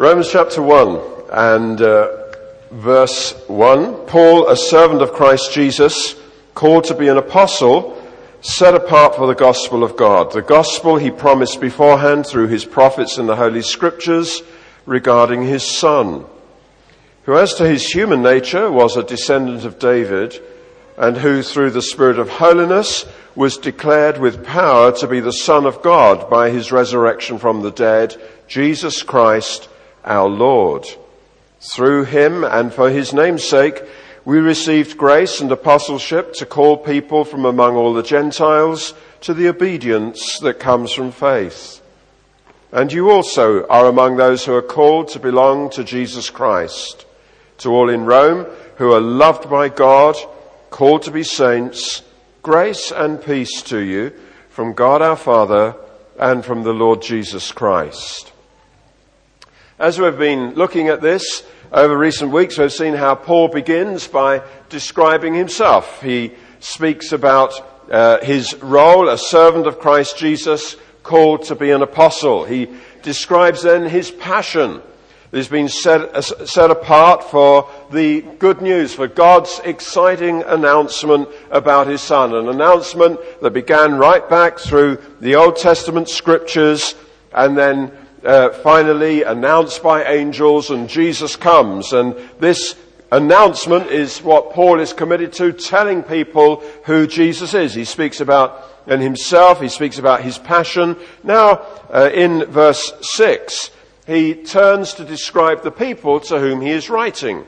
Romans chapter 1 and uh, verse 1. Paul, a servant of Christ Jesus, called to be an apostle, set apart for the gospel of God. The gospel he promised beforehand through his prophets in the Holy Scriptures regarding his son, who as to his human nature was a descendant of David, and who through the Spirit of holiness was declared with power to be the Son of God by his resurrection from the dead, Jesus Christ our Lord. Through him and for his name's sake, we received grace and apostleship to call people from among all the Gentiles to the obedience that comes from faith. And you also are among those who are called to belong to Jesus Christ. To all in Rome who are loved by God, called to be saints, grace and peace to you from God our Father and from the Lord Jesus Christ. As we've been looking at this over recent weeks, we've seen how Paul begins by describing himself. He speaks about uh, his role, a servant of Christ Jesus, called to be an apostle. He describes then his passion He's been set, uh, set apart for the good news, for God's exciting announcement about His Son. An announcement that began right back through the Old Testament scriptures and then uh, finally announced by angels and Jesus comes. And this announcement is what Paul is committed to, telling people who Jesus is. He speaks about in himself, he speaks about his passion. Now, uh, in verse 6, he turns to describe the people to whom he is writing.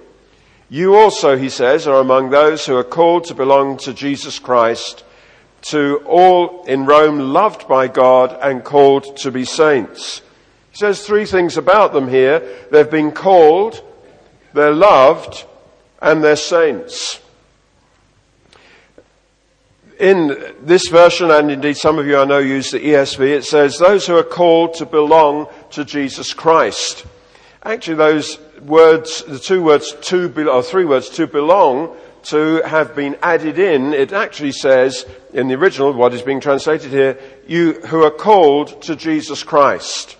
You also, he says, are among those who are called to belong to Jesus Christ, to all in Rome loved by God and called to be saints. He says three things about them here. They've been called, they're loved, and they're saints in this version, and indeed some of you I know use the ESV, it says, those who are called to belong to Jesus Christ. Actually, those words, the two words to, or three words to belong, to have been added in, it actually says in the original, what is being translated here, you who are called to Jesus Christ.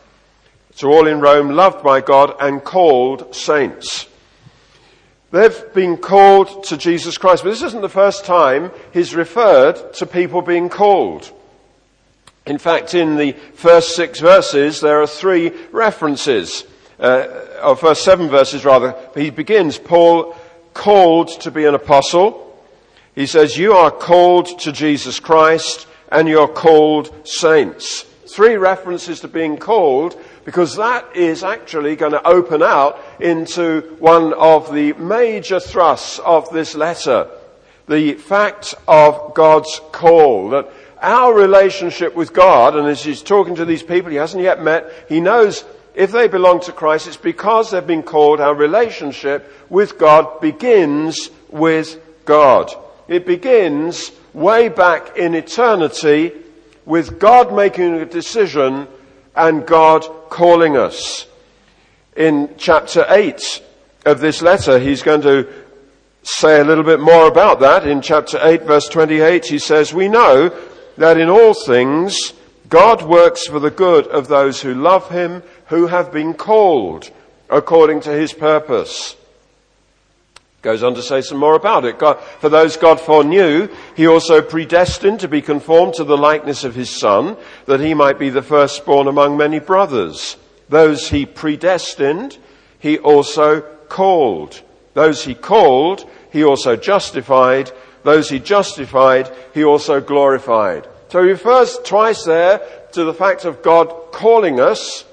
To all in Rome, loved by God and called saints. They've been called to Jesus Christ, but this isn't the first time he's referred to people being called. In fact, in the first six verses, there are three references, uh, or first seven verses rather. He begins, Paul called to be an apostle. He says, you are called to Jesus Christ and you're called saints. Three references to being called because that is actually going to open out into one of the major thrusts of this letter. The fact of God's call, that our relationship with God, and as he's talking to these people he hasn't yet met, he knows if they belong to Christ, it's because they've been called, our relationship with God begins with God. It begins way back in eternity with God making a decision and God calling us. In chapter 8 of this letter, he's going to say a little bit more about that. In chapter 8 verse 28, he says, We know that in all things God works for the good of those who love him, who have been called according to his purpose. Goes on to say some more about it. God, for those God foreknew, he also predestined to be conformed to the likeness of his son, that he might be the firstborn among many brothers. Those he predestined, he also called. Those he called, he also justified. Those he justified, he also glorified. So he refers twice there to the fact of God calling us,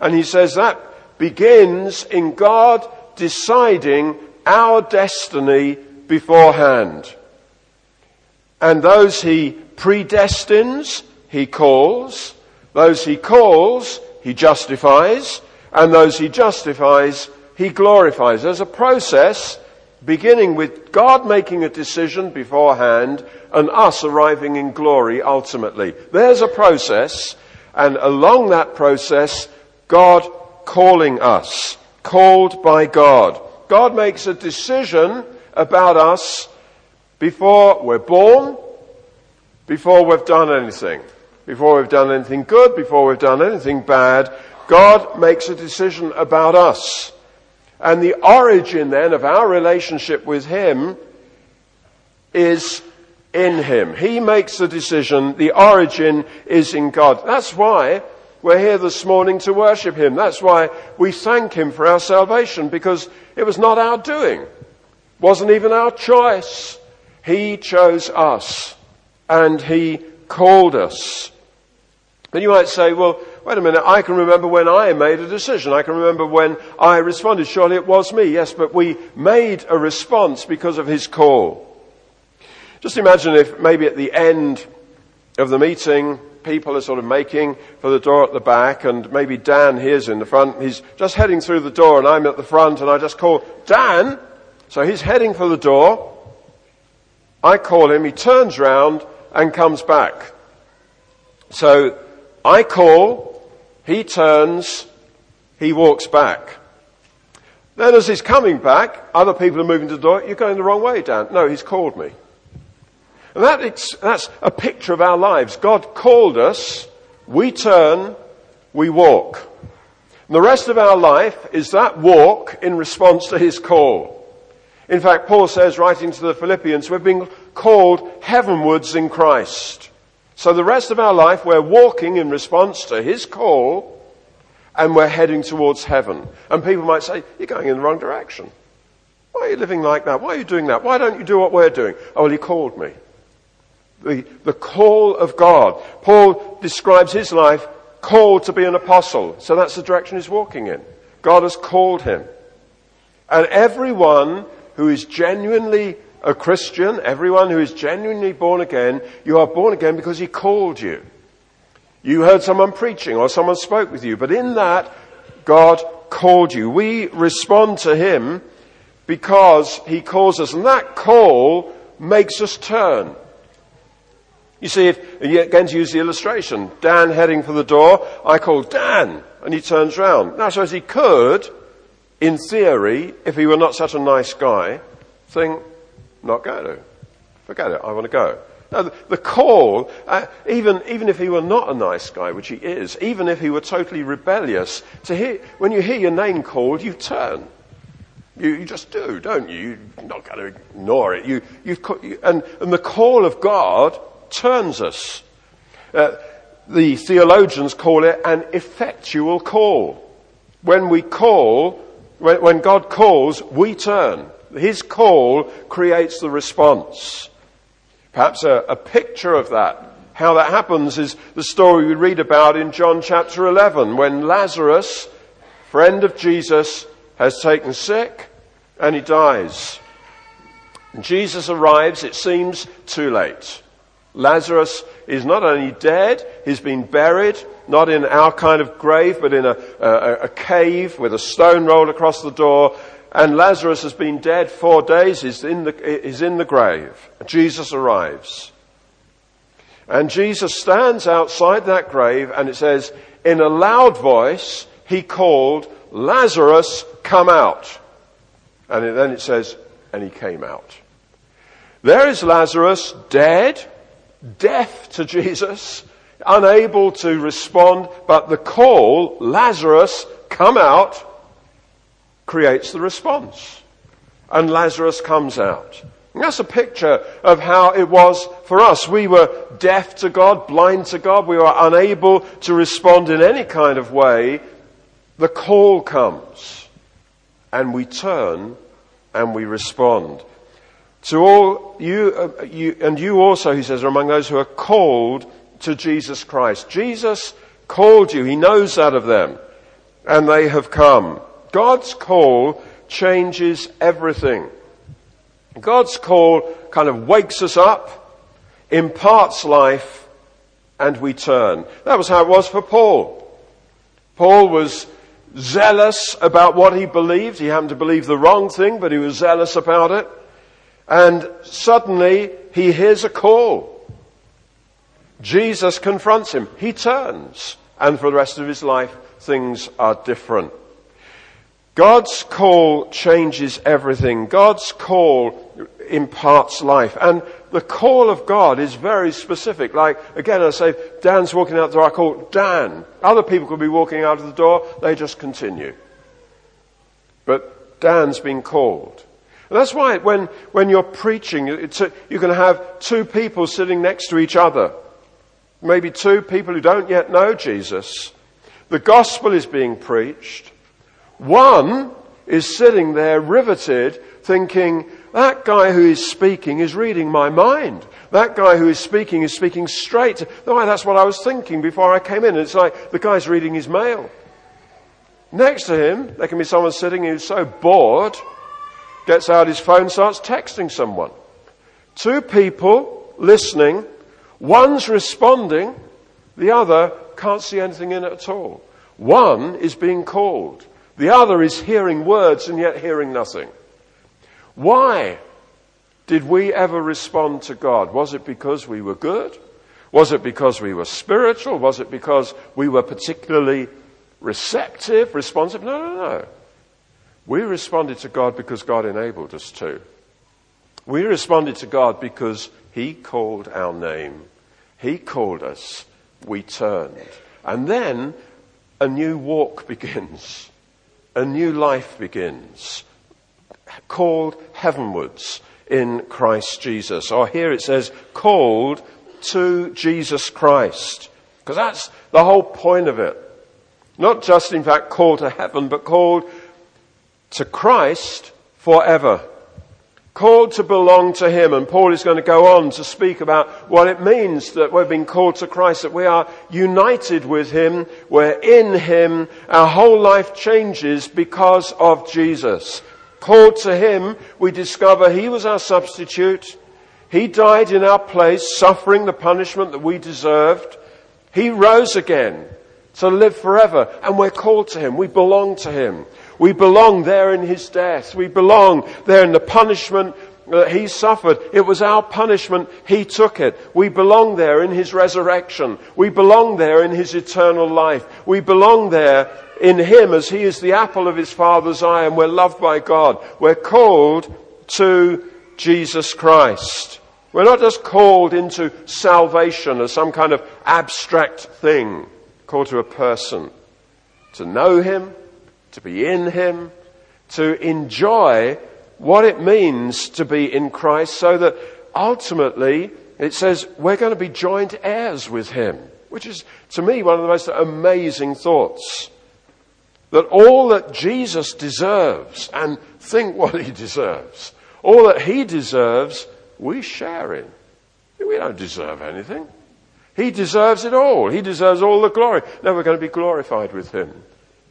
and he says that begins in God deciding our destiny beforehand. And those he predestines, he calls. Those he calls, he justifies. And those he justifies, he glorifies. There's a process beginning with God making a decision beforehand and us arriving in glory ultimately. There's a process, and along that process, God calling us, called by God. God makes a decision about us before we're born, before we've done anything. Before we've done anything good, before we've done anything bad, God makes a decision about us. And the origin then of our relationship with Him is in Him. He makes the decision. The origin is in God. That's why we're here this morning to worship Him. That's why we thank Him for our salvation because it was not our doing. It Wasn't even our choice. He chose us and He called us. And you might say, well, wait a minute, I can remember when I made a decision. I can remember when I responded. Surely it was me. Yes, but we made a response because of his call. Just imagine if maybe at the end of the meeting, people are sort of making for the door at the back and maybe Dan here's in the front. He's just heading through the door and I'm at the front and I just call, Dan! So he's heading for the door. I call him, he turns round and comes back. So I call, he turns, he walks back. Then as he's coming back, other people are moving to the door. You're going the wrong way, Dan. No, he's called me. That that's a picture of our lives. God called us, we turn, we walk. And the rest of our life is that walk in response to his call. In fact, Paul says, writing to the Philippians, we've been called heavenwards in Christ. So the rest of our life, we're walking in response to His call and we're heading towards heaven. And people might say, you're going in the wrong direction. Why are you living like that? Why are you doing that? Why don't you do what we're doing? Oh, well, He called me. The, the call of God. Paul describes his life called to be an apostle. So that's the direction he's walking in. God has called him. And everyone who is genuinely a Christian, everyone who is genuinely born again, you are born again because He called you. You heard someone preaching or someone spoke with you, but in that, God called you. We respond to Him because He calls us, and that call makes us turn. You see, if, again to use the illustration, Dan heading for the door, I call Dan, and he turns round. Now, so as he could, in theory, if he were not such a nice guy, think, not going to. Forget it, I want to go. Now, the, the call, uh, even, even if he were not a nice guy, which he is, even if he were totally rebellious, to hear, when you hear your name called, you turn. You, you just do, don't you? You're not going to ignore it. You, you, and, and the call of God turns us. Uh, the theologians call it an effectual call. When we call, when, when God calls, we turn. His call creates the response. Perhaps a, a picture of that, how that happens is the story we read about in John chapter 11 when Lazarus, friend of Jesus, has taken sick and he dies. Jesus arrives, it seems too late. Lazarus is not only dead, he's been buried, not in our kind of grave, but in a, a, a cave with a stone rolled across the door, and Lazarus has been dead four days, he's in the, he's in the grave. Jesus arrives. And Jesus stands outside that grave and it says, in a loud voice, he called, Lazarus, come out. And then it says, and he came out. There is Lazarus, dead, deaf to Jesus, unable to respond, but the call, Lazarus, come out, creates the response. And Lazarus comes out. And that's a picture of how it was for us. We were deaf to God, blind to God. We were unable to respond in any kind of way. The call comes and we turn and we respond. To all you, uh, you, and you also, he says, are among those who are called to Jesus Christ. Jesus called you. He knows that of them. And they have come. God's call changes everything. God's call kind of wakes us up, imparts life, and we turn. That was how it was for Paul. Paul was zealous about what he believed. He happened to believe the wrong thing, but he was zealous about it. And suddenly he hears a call. Jesus confronts him. He turns. And for the rest of his life, things are different. God's call changes everything. God's call imparts life. And the call of God is very specific. Like, again, I say, Dan's walking out the door, I call Dan. Other people could be walking out of the door, they just continue. But Dan's been called. And that's why when, when you're preaching, a, you can have two people sitting next to each other. Maybe two people who don't yet know Jesus. The gospel is being preached. One is sitting there riveted thinking, that guy who is speaking is reading my mind. That guy who is speaking is speaking straight. That's what I was thinking before I came in. It's like the guy's reading his mail. Next to him, there can be someone sitting who's so bored, gets out his phone, starts texting someone. Two people listening, one's responding, the other can't see anything in it at all. One is being called. The other is hearing words and yet hearing nothing. Why did we ever respond to God? Was it because we were good? Was it because we were spiritual? Was it because we were particularly receptive, responsive? No, no, no. We responded to God because God enabled us to. We responded to God because He called our name. He called us. We turned. And then a new walk begins. A new life begins called heavenwards in Christ Jesus. Or here it says, called to Jesus Christ. Because that's the whole point of it. Not just, in fact, called to heaven, but called to Christ forever. Called to belong to Him. And Paul is going to go on to speak about what it means that we've been called to Christ, that we are united with Him, we're in Him, our whole life changes because of Jesus. Called to Him, we discover He was our substitute. He died in our place, suffering the punishment that we deserved. He rose again to live forever, and we're called to Him. We belong to Him. We belong there in His death. We belong there in the punishment that He suffered. It was our punishment. He took it. We belong there in His resurrection. We belong there in His eternal life. We belong there in Him as He is the apple of His Father's eye and we're loved by God. We're called to Jesus Christ. We're not just called into salvation as some kind of abstract thing, called to a person. To know Him, to be in Him, to enjoy what it means to be in Christ so that ultimately it says we're going to be joint heirs with Him, which is to me one of the most amazing thoughts. That all that Jesus deserves, and think what he deserves, all that he deserves, we share in. We don't deserve anything. He deserves it all. He deserves all the glory. Now we're going to be glorified with him,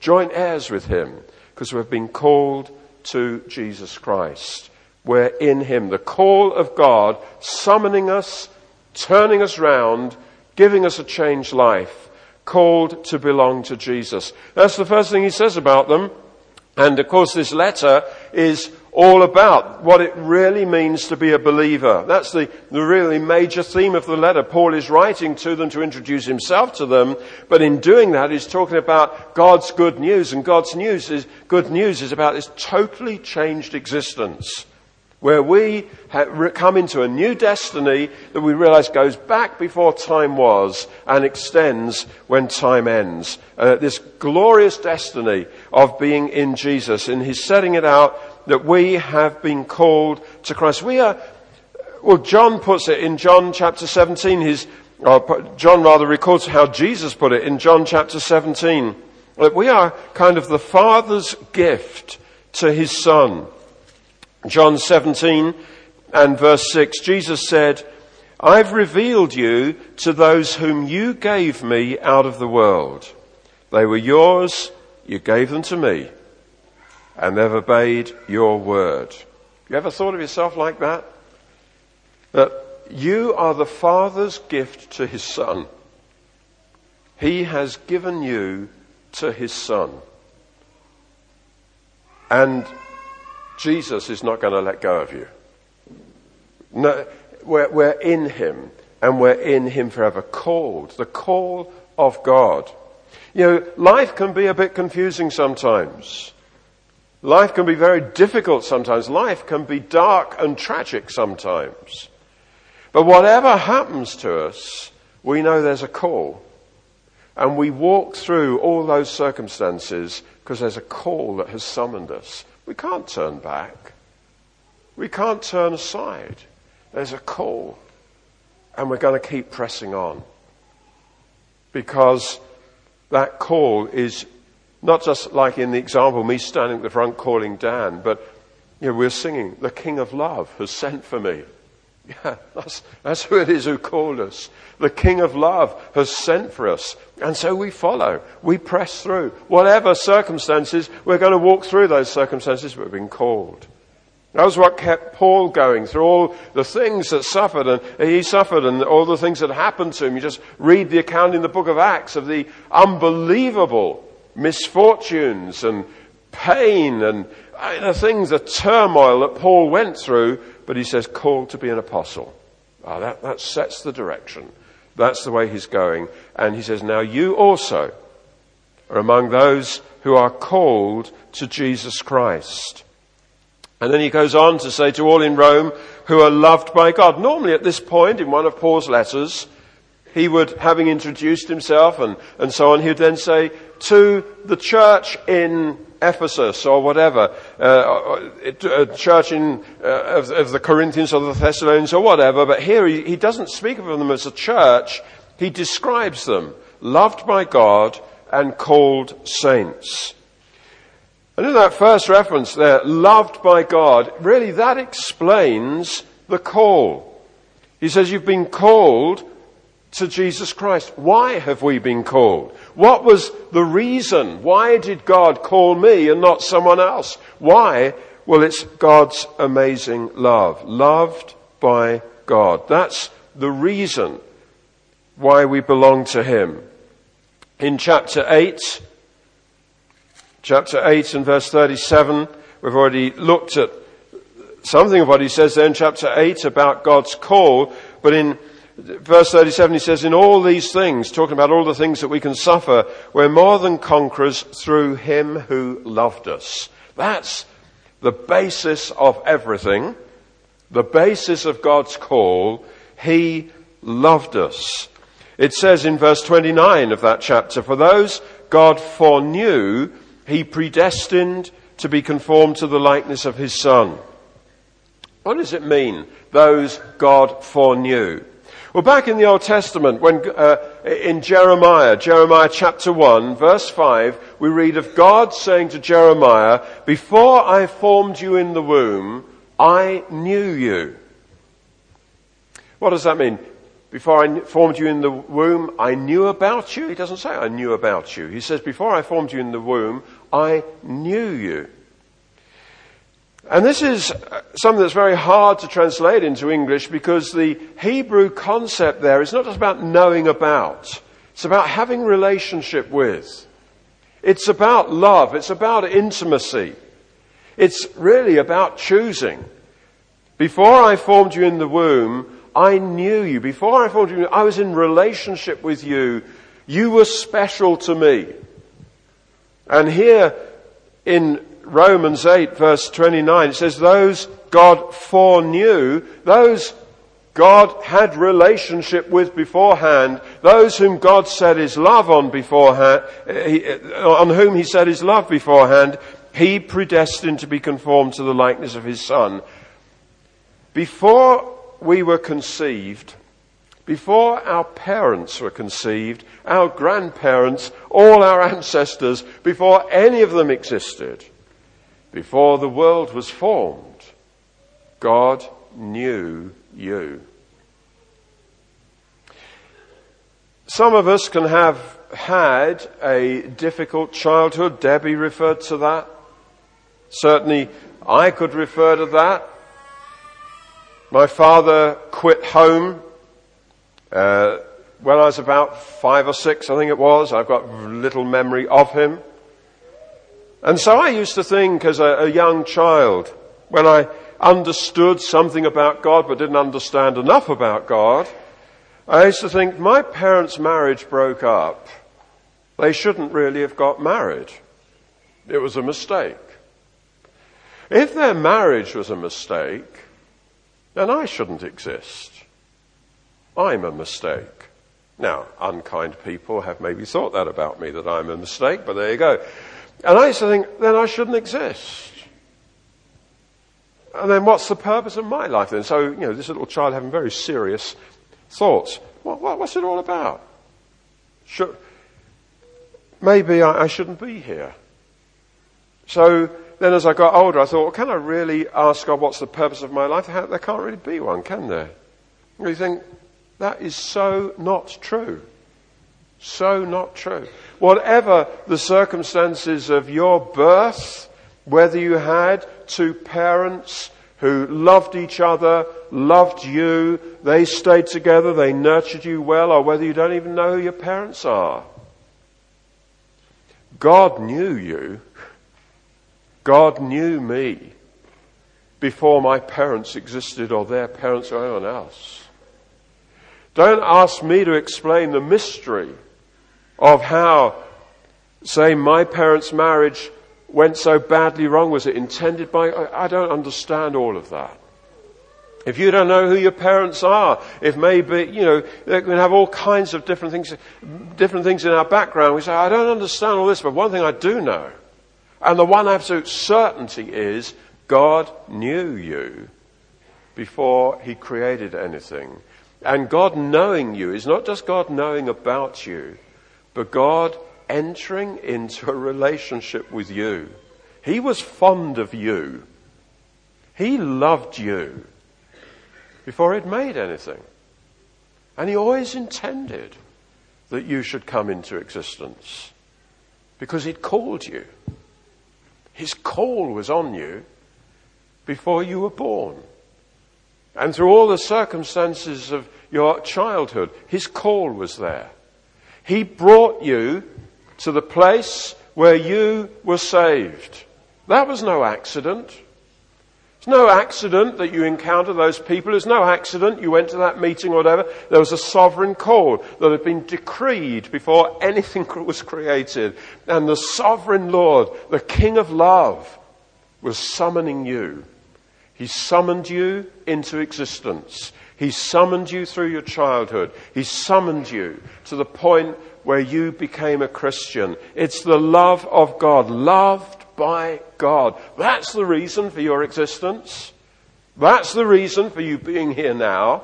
joint heirs with him, because we've been called to Jesus Christ. We're in him. The call of God summoning us, turning us round, giving us a changed life called to belong to Jesus. That's the first thing he says about them. And of course this letter is all about what it really means to be a believer. That's the, the really major theme of the letter. Paul is writing to them to introduce himself to them, but in doing that he's talking about God's good news, and God's news is, good news is about this totally changed existence where we come into a new destiny that we realize goes back before time was and extends when time ends. Uh, this glorious destiny of being in Jesus, and He's setting it out that we have been called to Christ. We are, well, John puts it in John chapter 17. His, uh, John rather records how Jesus put it in John chapter 17. That we are kind of the Father's gift to His Son. John 17 and verse 6, Jesus said, I've revealed you to those whom you gave me out of the world. They were yours, you gave them to me, and they've obeyed your word. You ever thought of yourself like that? That you are the Father's gift to His Son. He has given you to His Son. And Jesus is not going to let go of you. No, we're, we're in Him and we're in Him forever. Called, the call of God. You know, life can be a bit confusing sometimes. Life can be very difficult sometimes. Life can be dark and tragic sometimes. But whatever happens to us, we know there's a call. And we walk through all those circumstances because there's a call that has summoned us. We can't turn back. We can't turn aside. There's a call. And we're going to keep pressing on. Because that call is not just like in the example, me standing at the front calling Dan, but you know, we're singing, The King of Love has sent for me. Yeah, that's, that's who it is who called us. The King of Love has sent for us. And so we follow. We press through. Whatever circumstances, we're going to walk through those circumstances we've been called. That was what kept Paul going through all the things that suffered and he suffered and all the things that happened to him. You just read the account in the book of Acts of the unbelievable misfortunes and pain and the things, the turmoil that Paul went through, but he says called to be an apostle. Oh, that, that sets the direction. That's the way he's going. And he says, now you also are among those who are called to Jesus Christ. And then he goes on to say to all in Rome who are loved by God. Normally at this point in one of Paul's letters, he would, having introduced himself and, and so on, he would then say to the church in Ephesus or whatever, uh, a church in, uh, of, of, the Corinthians or the Thessalonians or whatever, but here he, he doesn't speak of them as a church, he describes them, loved by God and called saints. And in that first reference there, loved by God, really that explains the call. He says you've been called to Jesus Christ. Why have we been called? What was the reason? Why did God call me and not someone else? Why? Well, it's God's amazing love. Loved by God. That's the reason why we belong to Him. In chapter 8, chapter 8 and verse 37. We've already looked at something of what he says there in chapter 8 about God's call, but in verse 37 he says, in all these things, talking about all the things that we can suffer, we're more than conquerors through him who loved us. That's the basis of everything, the basis of God's call. He loved us. It says in verse 29 of that chapter, for those God foreknew, he predestined to be conformed to the likeness of his son. What does it mean, those God foreknew? Well, back in the Old Testament, when, uh, in Jeremiah, Jeremiah chapter 1, verse 5, we read of God saying to Jeremiah, Before I formed you in the womb, I knew you. What does that mean? Before I formed you in the womb, I knew about you. He doesn't say I knew about you. He says, before I formed you in the womb, I knew you. And this is something that's very hard to translate into English because the Hebrew concept there is not just about knowing about. It's about having relationship with. It's about love. It's about intimacy. It's really about choosing. Before I formed you in the womb, I knew you. Before I formed you, I was in relationship with you. You were special to me. And here in Romans 8 verse 29, it says, those God foreknew, those God had relationship with beforehand, those whom God set his love on beforehand, eh, eh, on whom he set his love beforehand, he predestined to be conformed to the likeness of his son. Before we were conceived, before our parents were conceived, our grandparents, all our ancestors, before any of them existed, before the world was formed, God knew you. Some of us can have had a difficult childhood. Debbie referred to that. Certainly I could refer to that. My father quit home uh, when I was about five or six, I think it was. I've got little memory of him. And so I used to think as a, a young child, when I understood something about God but didn't understand enough about God, I used to think my parents' marriage broke up. They shouldn't really have got married. It was a mistake. If their marriage was a mistake, then I shouldn't exist. I'm a mistake. Now, unkind people have maybe thought that about me, that I'm a mistake, but there you go. And I used to think, then I shouldn't exist. And then what's the purpose of my life then? So, you know, this little child having very serious thoughts. What, what, what's it all about? Should, maybe I, I shouldn't be here. So then as I got older, I thought, well, can I really ask God what's the purpose of my life? There can't really be one, can there? You think, that is so not true. So not true. Whatever the circumstances of your birth, whether you had two parents who loved each other, loved you, they stayed together, they nurtured you well, or whether you don't even know who your parents are. God knew you. God knew me before my parents existed or their parents or anyone else. Don't ask me to explain the mystery of how, say, my parents' marriage went so badly wrong? Was it intended by? I don't understand all of that. If you don't know who your parents are, if maybe, you know, they can have all kinds of different things, different things in our background, we say, I don't understand all this, but one thing I do know, and the one absolute certainty is God knew you before He created anything. And God knowing you is not just God knowing about you, but God entering into a relationship with you. He was fond of you. He loved you before he'd made anything. And he always intended that you should come into existence because he'd called you. His call was on you before you were born. And through all the circumstances of your childhood, his call was there. He brought you to the place where you were saved. That was no accident. It's no accident that you encounter those people. It's no accident you went to that meeting or whatever. There was a sovereign call that had been decreed before anything was created. And the sovereign Lord, the King of love, was summoning you. He summoned you into existence. He summoned you through your childhood. He summoned you to the point where you became a Christian. It's the love of God, loved by God. That's the reason for your existence. That's the reason for you being here now.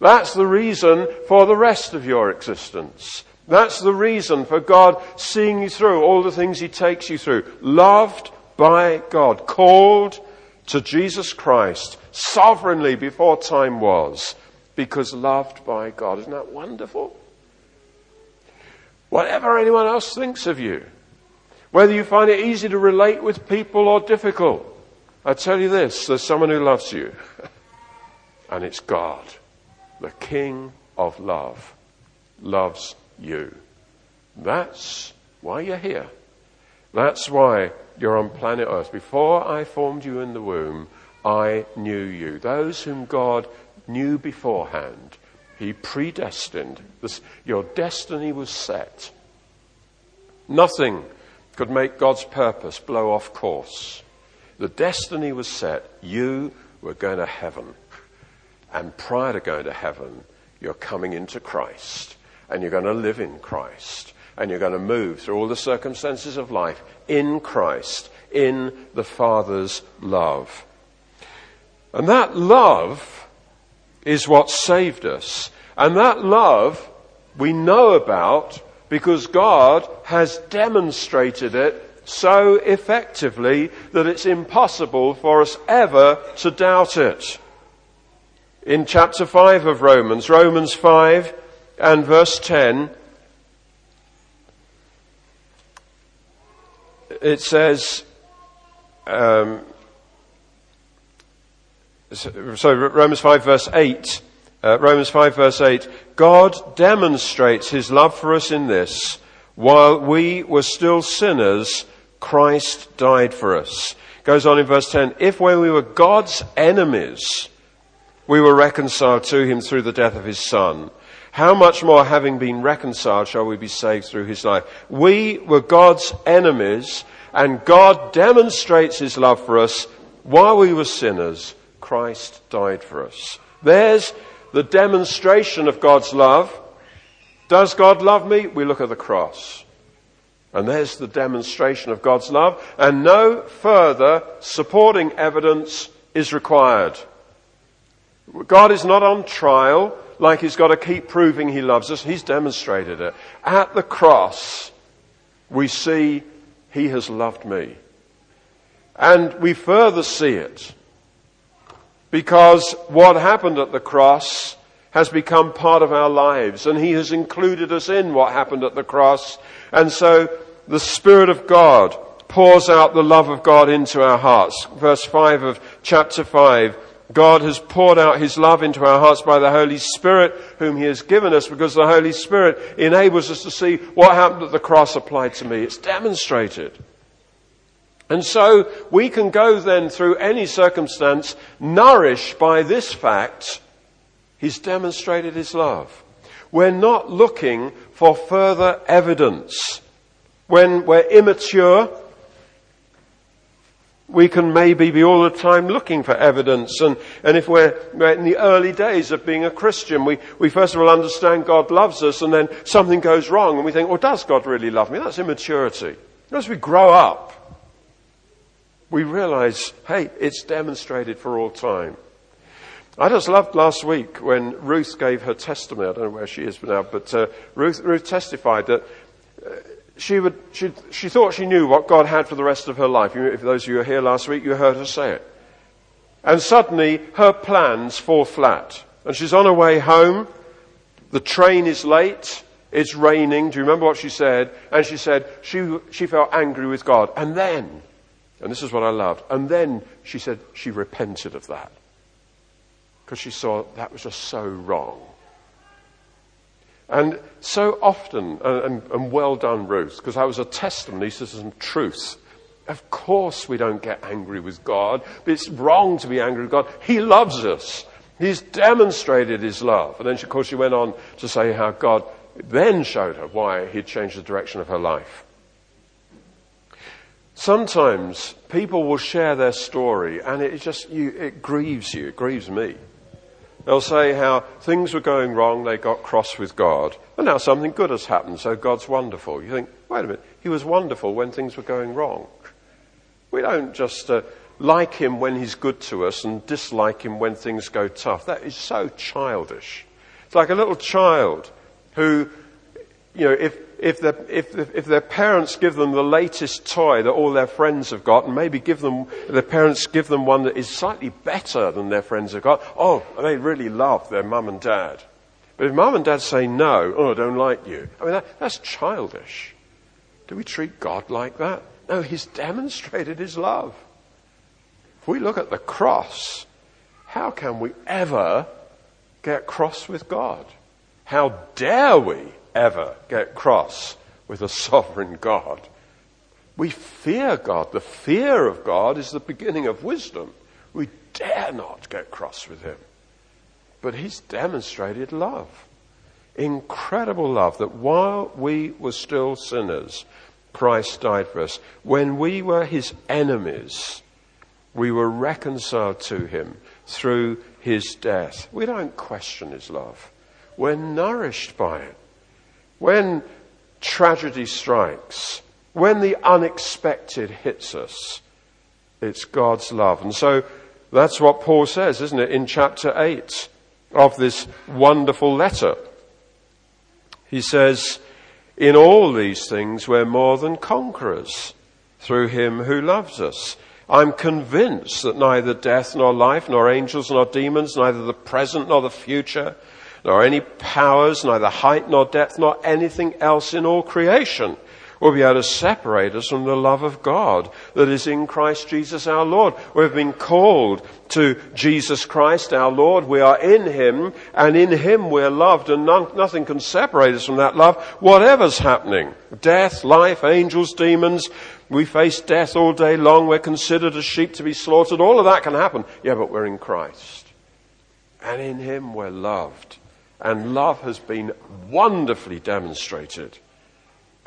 That's the reason for the rest of your existence. That's the reason for God seeing you through all the things He takes you through. Loved by God, called to Jesus Christ sovereignly before time was, because loved by God. Isn't that wonderful? Whatever anyone else thinks of you, whether you find it easy to relate with people or difficult, I tell you this, there's someone who loves you. and it's God, the King of love, loves you. That's why you're here. That's why you're on planet Earth. Before I formed you in the womb, I knew you. Those whom God knew beforehand, he predestined. This, your destiny was set. Nothing could make God's purpose blow off course. The destiny was set. You were going to heaven. And prior to going to heaven, you're coming into Christ. And you're going to live in Christ. And you're going to move through all the circumstances of life in Christ, in the Father's love. And that love is what saved us. And that love we know about because God has demonstrated it so effectively that it's impossible for us ever to doubt it. In chapter 5 of Romans, Romans 5 and verse 10, it says, um, so Romans 5 verse 8, uh, Romans 5 verse 8, God demonstrates his love for us in this, while we were still sinners, Christ died for us. Goes on in verse 10, if when we were God's enemies, we were reconciled to him through the death of his son, how much more having been reconciled shall we be saved through his life? We were God's enemies and God demonstrates his love for us while we were sinners, Christ died for us. There's the demonstration of God's love. Does God love me? We look at the cross. And there's the demonstration of God's love. And no further supporting evidence is required. God is not on trial like he's got to keep proving he loves us. He's demonstrated it. At the cross, we see he has loved me. And we further see it because what happened at the cross has become part of our lives and he has included us in what happened at the cross. And so the Spirit of God pours out the love of God into our hearts. Verse 5 of chapter 5. God has poured out His love into our hearts by the Holy Spirit whom He has given us because the Holy Spirit enables us to see what happened at the cross applied to me. It's demonstrated. And so we can go then through any circumstance nourished by this fact. He's demonstrated his love. We're not looking for further evidence. When we're immature, we can maybe be all the time looking for evidence. And, and if we're, we're, in the early days of being a Christian, we, we first of all understand God loves us and then something goes wrong and we think, well, does God really love me? That's immaturity. As we grow up, we realize, hey, it's demonstrated for all time. I just loved last week when Ruth gave her testimony. I don't know where she is now, but uh, Ruth, Ruth testified that uh, she, would, she, she thought she knew what God had for the rest of her life. If those of you were here last week, you heard her say it. And suddenly, her plans fall flat. And she's on her way home. The train is late. It's raining. Do you remember what she said? And she said she, she felt angry with God. And then, and this is what I loved. And then she said she repented of that. Because she saw that was just so wrong. And so often, and, and well done, Ruth, because that was a testimony to some truth. Of course we don't get angry with God, but it's wrong to be angry with God. He loves us. He's demonstrated his love. And then, of course, she went on to say how God then showed her why he'd changed the direction of her life. Sometimes people will share their story and it just, you, it grieves you, it grieves me. They'll say how things were going wrong, they got cross with God, and now something good has happened, so God's wonderful. You think, wait a minute, He was wonderful when things were going wrong. We don't just uh, like Him when He's good to us and dislike Him when things go tough. That is so childish. It's like a little child who, you know, if if their, if, if their parents give them the latest toy that all their friends have got, and maybe give them, their parents give them one that is slightly better than their friends have got, oh, they really love their mum and dad. But if mum and dad say no, oh, I don't like you, I mean, that, that's childish. Do we treat God like that? No, He's demonstrated His love. If we look at the cross, how can we ever get cross with God? How dare we ever get cross with a sovereign God. We fear God. The fear of God is the beginning of wisdom. We dare not get cross with Him. But He's demonstrated love. Incredible love that while we were still sinners, Christ died for us. When we were His enemies, we were reconciled to Him through His death. We don't question His love. We're nourished by it. When tragedy strikes, when the unexpected hits us, it's God's love. And so that's what Paul says, isn't it, in chapter 8 of this wonderful letter. He says, in all these things we're more than conquerors through him who loves us. I'm convinced that neither death nor life, nor angels nor demons, neither the present nor the future, nor any powers, neither height nor depth, nor anything else in all creation will be able to separate us from the love of God that is in Christ Jesus our Lord. We've been called to Jesus Christ our Lord. We are in Him and in Him we're loved and nothing can separate us from that love, whatever's happening. Death, life, angels, demons. We face death all day long. We're considered as sheep to be slaughtered. All of that can happen. Yeah, but we're in Christ. And in Him we're loved and love has been wonderfully demonstrated.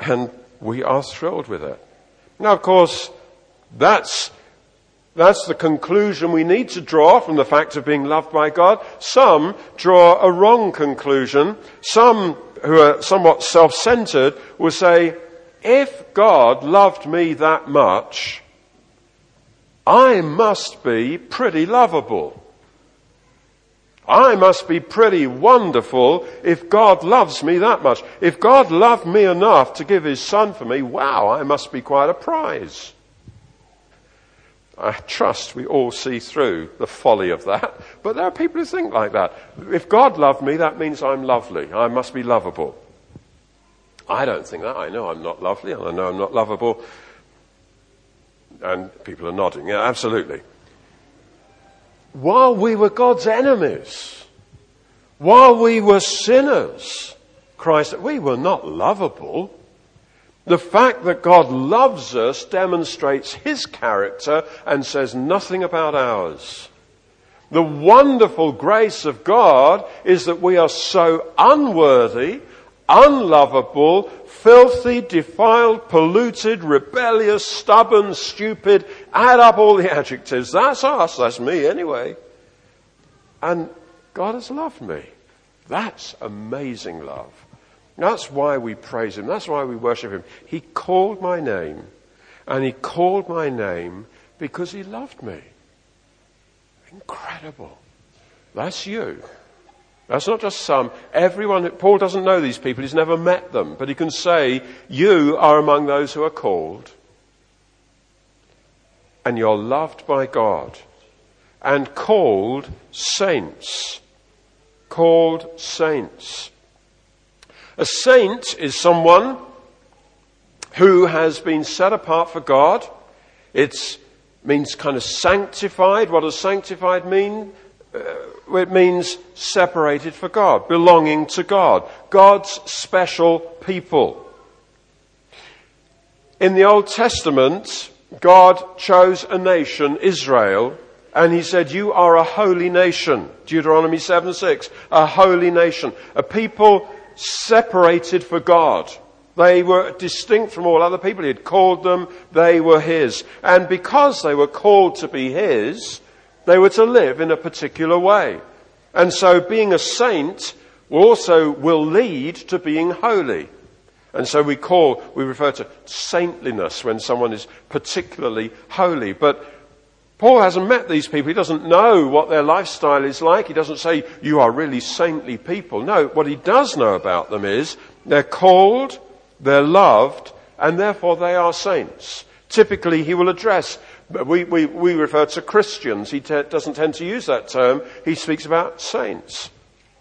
And we are thrilled with it. Now, of course, that's That's the conclusion we need to draw from the fact of being loved by God. Some draw a wrong conclusion. Some who are somewhat self-centered will say, if God loved me that much, I must be pretty lovable. I must be pretty wonderful if God loves me that much. If God loved me enough to give his son for me, wow, I must be quite a prize. I trust we all see through the folly of that, but there are people who think like that. If God loved me, that means I'm lovely. I must be lovable. I don't think that. I know I'm not lovely and I know I'm not lovable. And people are nodding. Yeah, absolutely while we were God's enemies, while we were sinners, Christ, we were not lovable. The fact that God loves us demonstrates His character and says nothing about ours. The wonderful grace of God is that we are so unworthy, unlovable, filthy, defiled, polluted, rebellious, stubborn, stupid, add up all the adjectives. That's us. That's me anyway. And God has loved me. That's amazing love. That's why we praise Him. That's why we worship Him. He called my name. And He called my name because He loved me. Incredible. That's you. That's not just some. Everyone, Paul doesn't know these people. He's never met them. But he can say, you are among those who are called. And you're loved by God. And called saints. Called saints. A saint is someone who has been set apart for God. It means kind of sanctified. What does sanctified mean? Uh, it means separated for God, belonging to God, God's special people. In the Old Testament, God chose a nation, Israel, and he said, you are a holy nation. Deuteronomy 7 6. A holy nation. A people separated for God. They were distinct from all other people. He had called them. They were his. And because they were called to be his, they were to live in a particular way. And so being a saint also will lead to being holy. And so we call, we refer to saintliness when someone is particularly holy. But Paul hasn't met these people. He doesn't know what their lifestyle is like. He doesn't say, you are really saintly people. No, what he does know about them is they're called, they're loved, and therefore they are saints. Typically, he will address we, we, we refer to Christians. He doesn't tend to use that term. He speaks about saints.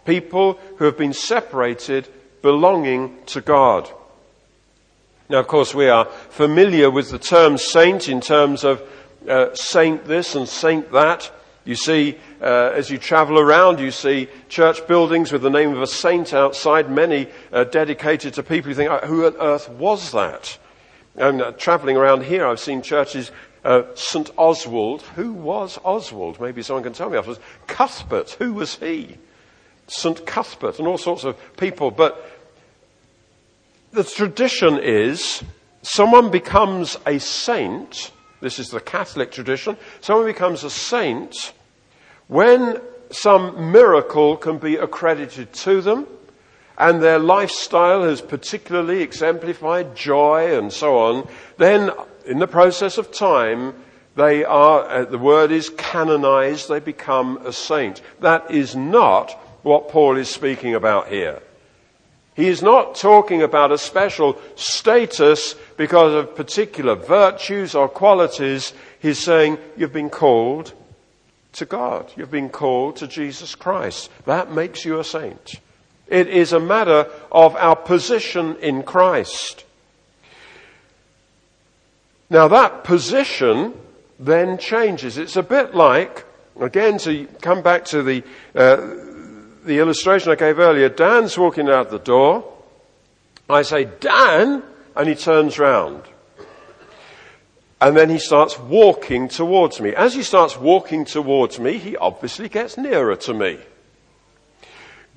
People who have been separated, belonging to God. Now, of course, we are familiar with the term saint in terms of uh, saint this and saint that. You see, uh, as you travel around, you see church buildings with the name of a saint outside, many uh, dedicated to people You think, uh, who on earth was that? And uh, traveling around here, I've seen churches uh, St. Oswald. Who was Oswald? Maybe someone can tell me afterwards. Cuthbert. Who was he? St. Cuthbert and all sorts of people. But the tradition is someone becomes a saint. This is the Catholic tradition. Someone becomes a saint when some miracle can be accredited to them and their lifestyle has particularly exemplified joy and so on, then in the process of time, they are, uh, the word is canonized, they become a saint. That is not what Paul is speaking about here. He is not talking about a special status because of particular virtues or qualities. He's saying you've been called to God. You've been called to Jesus Christ. That makes you a saint. It is a matter of our position in Christ. Now that position then changes. It's a bit like, again, to come back to the, uh, the illustration I gave earlier, Dan's walking out the door. I say, Dan, and he turns round. And then he starts walking towards me. As he starts walking towards me, he obviously gets nearer to me.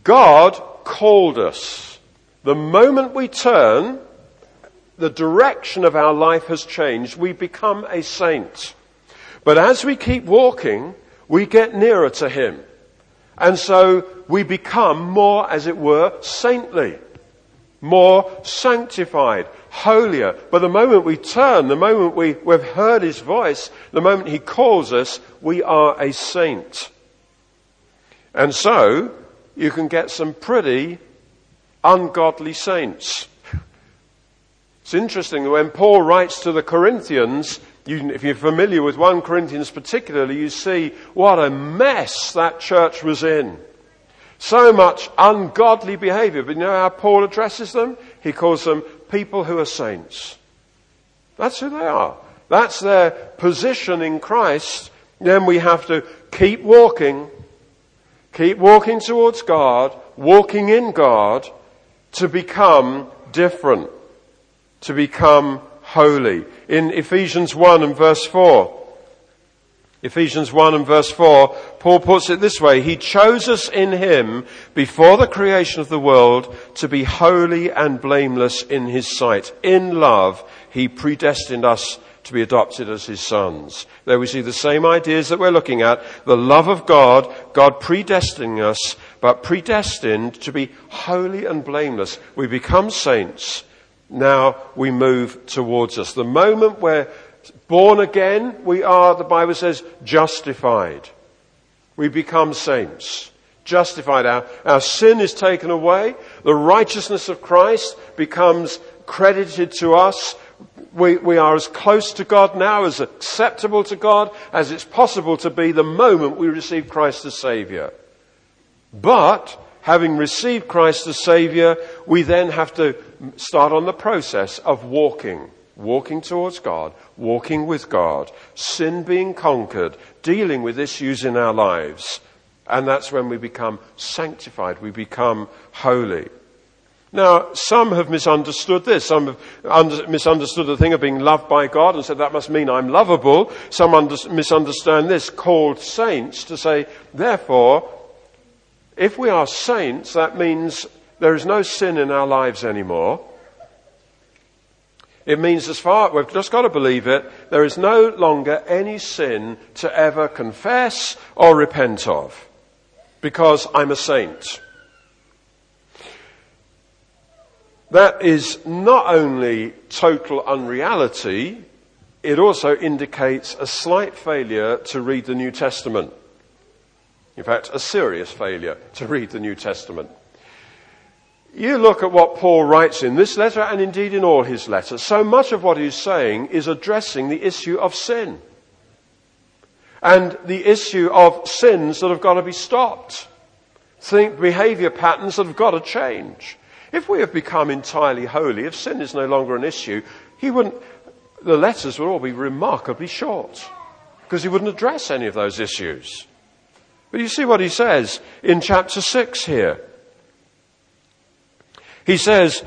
God called us. The moment we turn, the direction of our life has changed. We become a saint. But as we keep walking, we get nearer to Him. And so we become more, as it were, saintly, more sanctified, holier. But the moment we turn, the moment we, we've heard His voice, the moment He calls us, we are a saint. And so, you can get some pretty ungodly saints. It's interesting that when Paul writes to the Corinthians, you, if you're familiar with 1 Corinthians particularly, you see what a mess that church was in. So much ungodly behavior. But you know how Paul addresses them? He calls them people who are saints. That's who they are. That's their position in Christ. Then we have to keep walking, keep walking towards God, walking in God to become different, to become holy. In Ephesians 1 and verse 4, Ephesians 1 and verse 4, Paul puts it this way, He chose us in Him before the creation of the world to be holy and blameless in His sight. In love, He predestined us to be adopted as His sons. There we see the same ideas that we're looking at. The love of God, God predestining us, but predestined to be holy and blameless. We become saints. Now we move towards us. The moment we're born again, we are, the Bible says, justified. We become saints. Justified. Our, our sin is taken away. The righteousness of Christ becomes credited to us. We, we are as close to God now, as acceptable to God as it's possible to be the moment we receive Christ as Savior. But, having received Christ as Savior, we then have to start on the process of walking walking towards God, walking with God, sin being conquered, dealing with issues in our lives. And that's when we become sanctified, we become holy. Now, some have misunderstood this. Some have under, misunderstood the thing of being loved by God and said that must mean I'm lovable. Some under, misunderstand this, called saints, to say, therefore, if we are saints, that means there is no sin in our lives anymore. It means as far, we've just got to believe it, there is no longer any sin to ever confess or repent of. Because I'm a saint. That is not only total unreality, it also indicates a slight failure to read the New Testament. In fact, a serious failure to read the New Testament. You look at what Paul writes in this letter and indeed in all his letters. So much of what he's saying is addressing the issue of sin. And the issue of sins that have got to be stopped. Think behavior patterns that have got to change. If we have become entirely holy, if sin is no longer an issue, he wouldn't, the letters would all be remarkably short. Because he wouldn't address any of those issues. But you see what he says in chapter 6 here. He says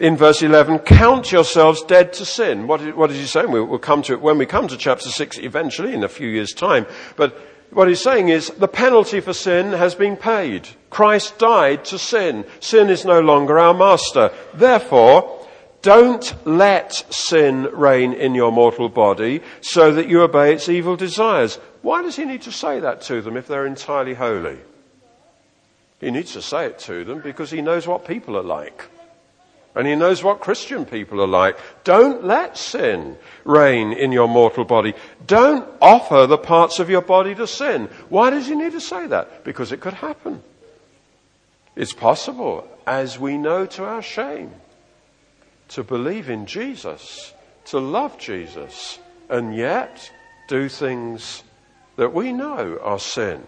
in verse 11, count yourselves dead to sin. What, what is he saying? We'll come to it when we come to chapter 6 eventually in a few years' time. But what he's saying is the penalty for sin has been paid. Christ died to sin. Sin is no longer our master. Therefore, don't let sin reign in your mortal body so that you obey its evil desires. Why does he need to say that to them if they're entirely holy? He needs to say it to them because he knows what people are like. And he knows what Christian people are like. Don't let sin reign in your mortal body. Don't offer the parts of your body to sin. Why does he need to say that? Because it could happen. It's possible, as we know to our shame, to believe in Jesus, to love Jesus, and yet do things that we know are sin.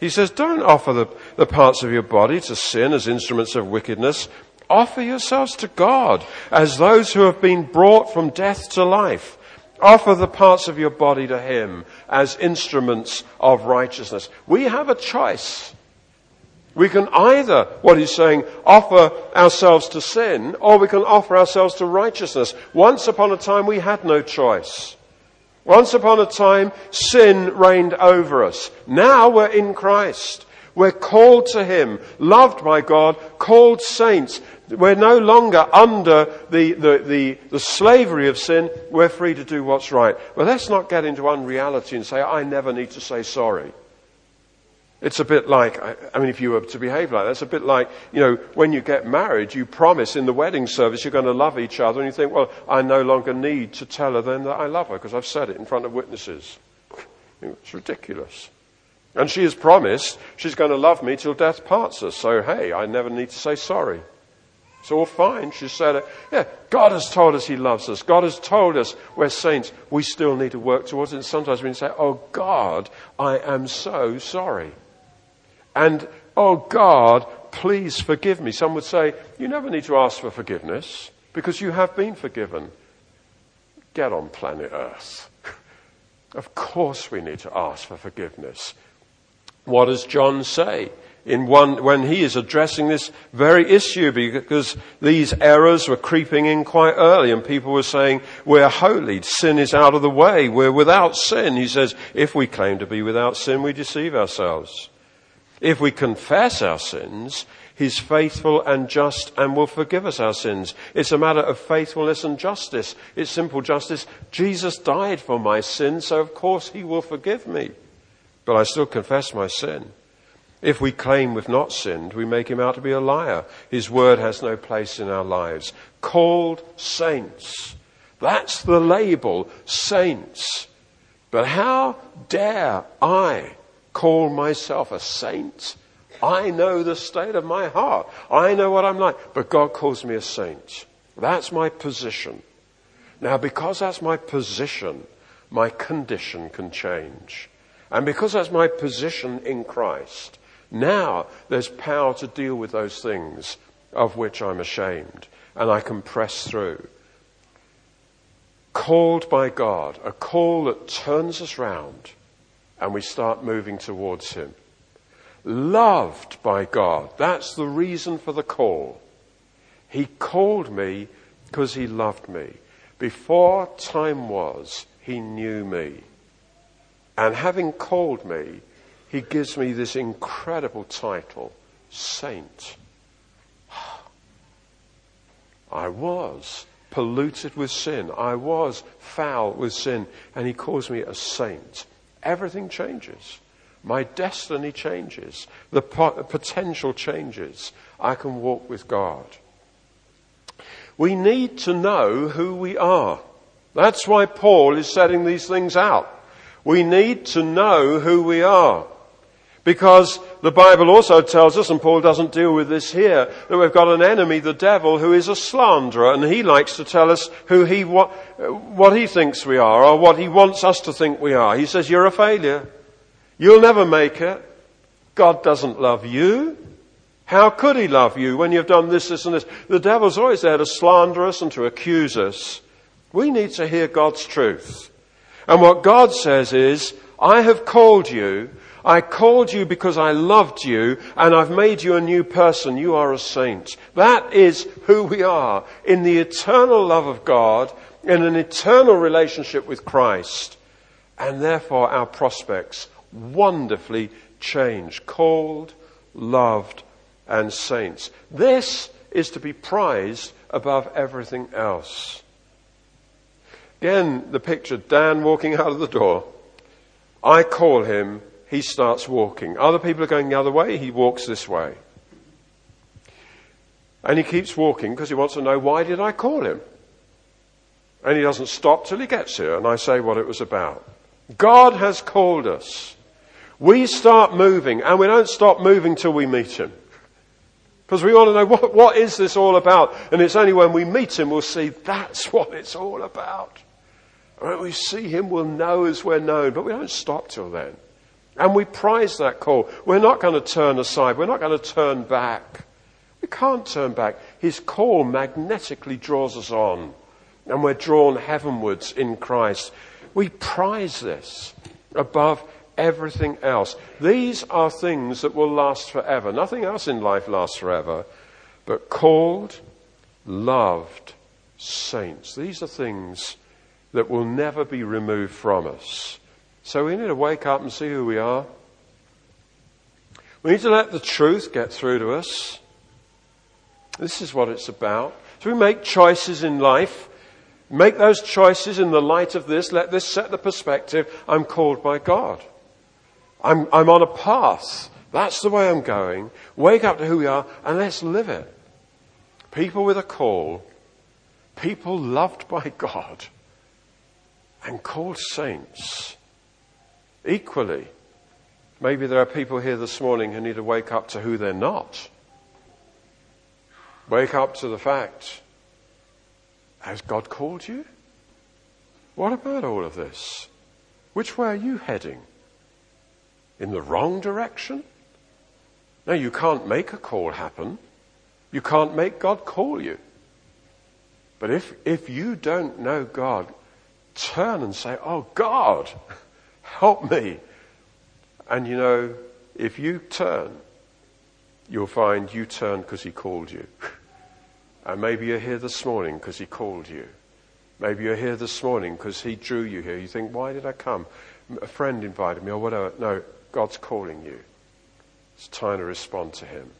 He says, don't offer the, the parts of your body to sin as instruments of wickedness. Offer yourselves to God as those who have been brought from death to life. Offer the parts of your body to Him as instruments of righteousness. We have a choice. We can either, what he's saying, offer ourselves to sin, or we can offer ourselves to righteousness. Once upon a time we had no choice. Once upon a time, sin reigned over us. Now we're in Christ. We're called to Him, loved by God, called saints. We're no longer under the, the, the, the, slavery of sin. We're free to do what's right. But let's not get into unreality and say, I never need to say sorry. It's a bit like, I mean, if you were to behave like that, it's a bit like, you know, when you get married, you promise in the wedding service you're going to love each other, and you think, well, I no longer need to tell her then that I love her because I've said it in front of witnesses. It's ridiculous. And she has promised she's going to love me till death parts us. So, hey, I never need to say sorry. It's all fine. She said it. Yeah, God has told us He loves us. God has told us we're saints. We still need to work towards it. And sometimes we say, Oh God, I am so sorry. And, Oh God, please forgive me. Some would say, You never need to ask for forgiveness because you have been forgiven. Get on planet Earth. of course we need to ask for forgiveness. What does John say? In one, when he is addressing this very issue because these errors were creeping in quite early and people were saying, we're holy, sin is out of the way, we're without sin. He says, if we claim to be without sin, we deceive ourselves. If we confess our sins, He's faithful and just and will forgive us our sins. It's a matter of faithfulness and justice. It's simple justice. Jesus died for my sins, so of course He will forgive me but I still confess my sin. If we claim we've not sinned, we make him out to be a liar. His word has no place in our lives. Called saints. That's the label, saints. But how dare I call myself a saint? I know the state of my heart. I know what I'm like. But God calls me a saint. That's my position. Now, because that's my position, my condition can change. And because that's my position in Christ, now there's power to deal with those things of which I'm ashamed. And I can press through. Called by God, a call that turns us round and we start moving towards Him. Loved by God, that's the reason for the call. He called me because He loved me. Before time was, He knew me. And having called me, he gives me this incredible title, Saint. I was polluted with sin. I was foul with sin. And he calls me a saint. Everything changes. My destiny changes. The potential changes. I can walk with God. We need to know who we are. That's why Paul is setting these things out. We need to know who we are. Because the Bible also tells us, and Paul doesn't deal with this here, that we've got an enemy, the devil, who is a slanderer, and he likes to tell us who he, what, what he thinks we are, or what he wants us to think we are. He says, you're a failure. You'll never make it. God doesn't love you. How could he love you when you've done this, this, and this? The devil's always there to slander us and to accuse us. We need to hear God's truth. And what God says is, I have called you. I called you because I loved you and I've made you a new person. You are a saint. That is who we are in the eternal love of God, in an eternal relationship with Christ. And therefore our prospects wonderfully change. Called, loved, and saints. This is to be prized above everything else. Again, the picture, of Dan walking out of the door. I call him, he starts walking. Other people are going the other way, he walks this way. And he keeps walking because he wants to know why did I call him? And he doesn't stop till he gets here and I say what it was about. God has called us. We start moving and we don't stop moving till we meet him. Because we want to know what, what is this all about? And it's only when we meet him we'll see that's what it's all about. When we see him, we'll know as we're known, but we don't stop till then. And we prize that call. We're not going to turn aside. We're not going to turn back. We can't turn back. His call magnetically draws us on. And we're drawn heavenwards in Christ. We prize this above everything else. These are things that will last forever. Nothing else in life lasts forever. But called, loved saints. These are things that will never be removed from us. So we need to wake up and see who we are. We need to let the truth get through to us. This is what it's about. So we make choices in life. Make those choices in the light of this. Let this set the perspective. I'm called by God. I'm, I'm on a path. That's the way I'm going. Wake up to who we are and let's live it. People with a call. People loved by God and called saints. Equally, maybe there are people here this morning who need to wake up to who they're not. Wake up to the fact has God called you? What about all of this? Which way are you heading? In the wrong direction? No, you can't make a call happen. You can't make God call you. But if, if you don't know God, turn and say, Oh God, help me. And you know, if you turn, you'll find you turn because He called you. And maybe you're here this morning because He called you. Maybe you're here this morning because He drew you here. You think, why did I come? A friend invited me or whatever. No, God's calling you. It's time to respond to Him.